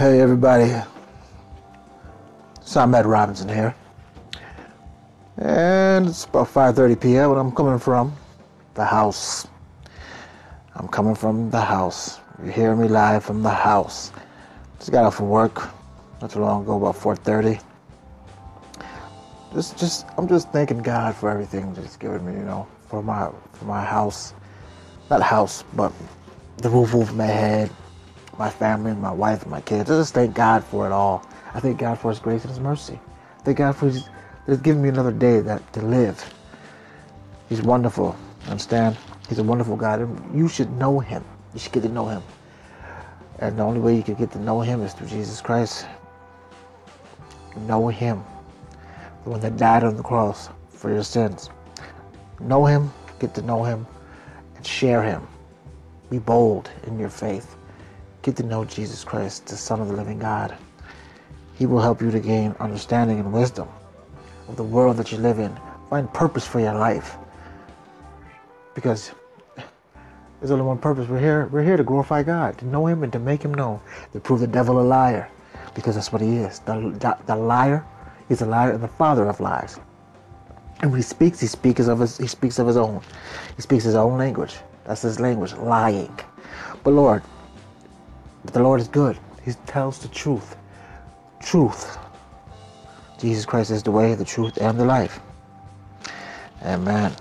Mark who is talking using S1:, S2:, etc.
S1: Hey everybody, so I'm Ed Robinson here, and it's about 5:30 p.m. and I'm coming from the house. I'm coming from the house. You hear me live from the house. Just got off from work not too long ago, about 4:30. Just, just, I'm just thanking God for everything Just given me, you know, for my, for my house, not house, but the roof over my head, my family, my wife, my kids. I just thank God for it all. I thank God for His grace and His mercy. Thank God for His, giving me another day that to live. He's wonderful. Understand? He's a wonderful God. And you should know Him. You should get to know Him. And the only way you can get to know Him is through Jesus Christ. Know Him. The one that died on the cross for your sins. Know Him, get to know Him, and share Him. Be bold in your faith. Get to know Jesus Christ, the Son of the living God. He will help you to gain understanding and wisdom of the world that you live in. Find purpose for your life. Because there's only one purpose. We're here, we're here to glorify God, to know Him and to make Him known, to prove the devil a liar. Because that's what he is. The, the, the liar is a liar and the father of lies. And when he speaks, he speaks of his he speaks of his own. He speaks his own language. That's his language, lying. But Lord, but the Lord is good. He tells the truth. Truth. Jesus Christ is the way, the truth, and the life. Amen.